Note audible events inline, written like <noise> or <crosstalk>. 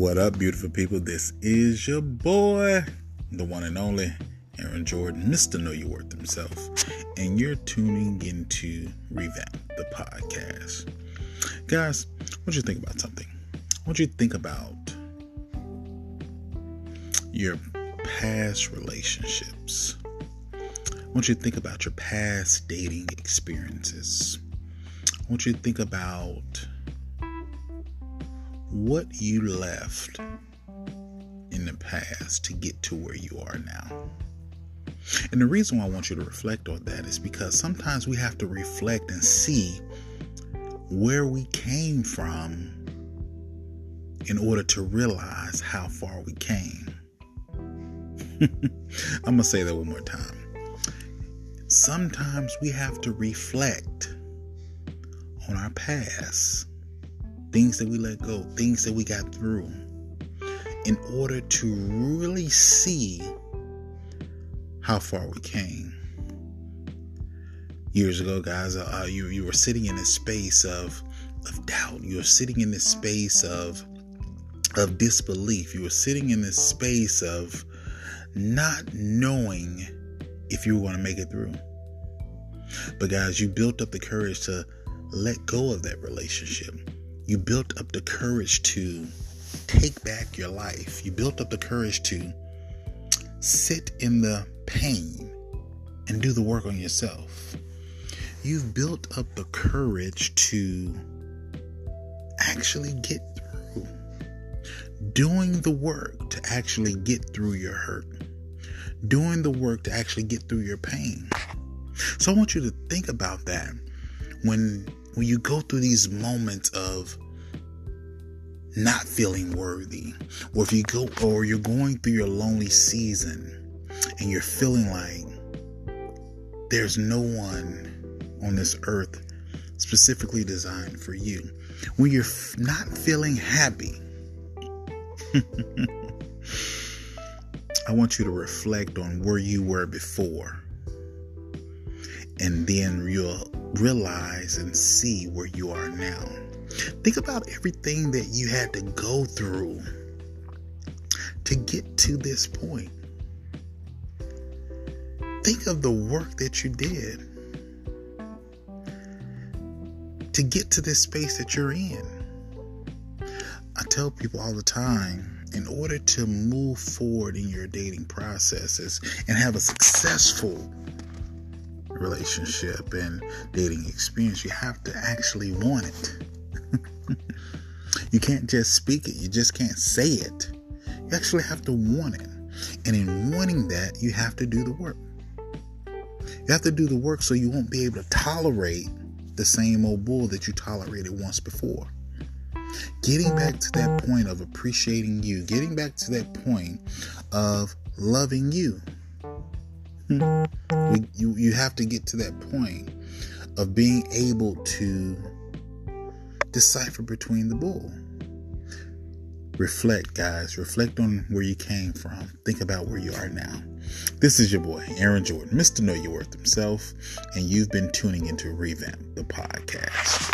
What up, beautiful people? This is your boy, the one and only Aaron Jordan, Mr. Know Your Worth himself, and you're tuning into Revamp the podcast. Guys, want you think about something. Want you think about your past relationships. Want you think about your past dating experiences. Want you think about what you left in the past to get to where you are now. And the reason why I want you to reflect on that is because sometimes we have to reflect and see where we came from in order to realize how far we came. <laughs> I'm going to say that one more time. Sometimes we have to reflect on our past things that we let go, things that we got through, in order to really see how far we came. Years ago, guys, uh, you you were sitting in this space of of doubt. You were sitting in this space of of disbelief. You were sitting in this space of not knowing if you were going to make it through. But guys, you built up the courage to let go of that relationship you built up the courage to take back your life. You built up the courage to sit in the pain and do the work on yourself. You've built up the courage to actually get through doing the work to actually get through your hurt, doing the work to actually get through your pain. So I want you to think about that when when you go through these moments of not feeling worthy, or if you go or you're going through your lonely season and you're feeling like there's no one on this earth specifically designed for you, when you're not feeling happy, <laughs> I want you to reflect on where you were before. And then you'll realize and see where you are now. Think about everything that you had to go through to get to this point. Think of the work that you did to get to this space that you're in. I tell people all the time in order to move forward in your dating processes and have a successful relationship and dating experience, you have to actually want it. <laughs> you can't just speak it, you just can't say it. You actually have to want it. And in wanting that, you have to do the work. You have to do the work so you won't be able to tolerate the same old bull that you tolerated once before. Getting back to that point of appreciating you, getting back to that point of loving you. You, you have to get to that point of being able to decipher between the bull. Reflect, guys. Reflect on where you came from. Think about where you are now. This is your boy, Aaron Jordan, Mr. Know Your Worth himself, and you've been tuning into Revamp the podcast.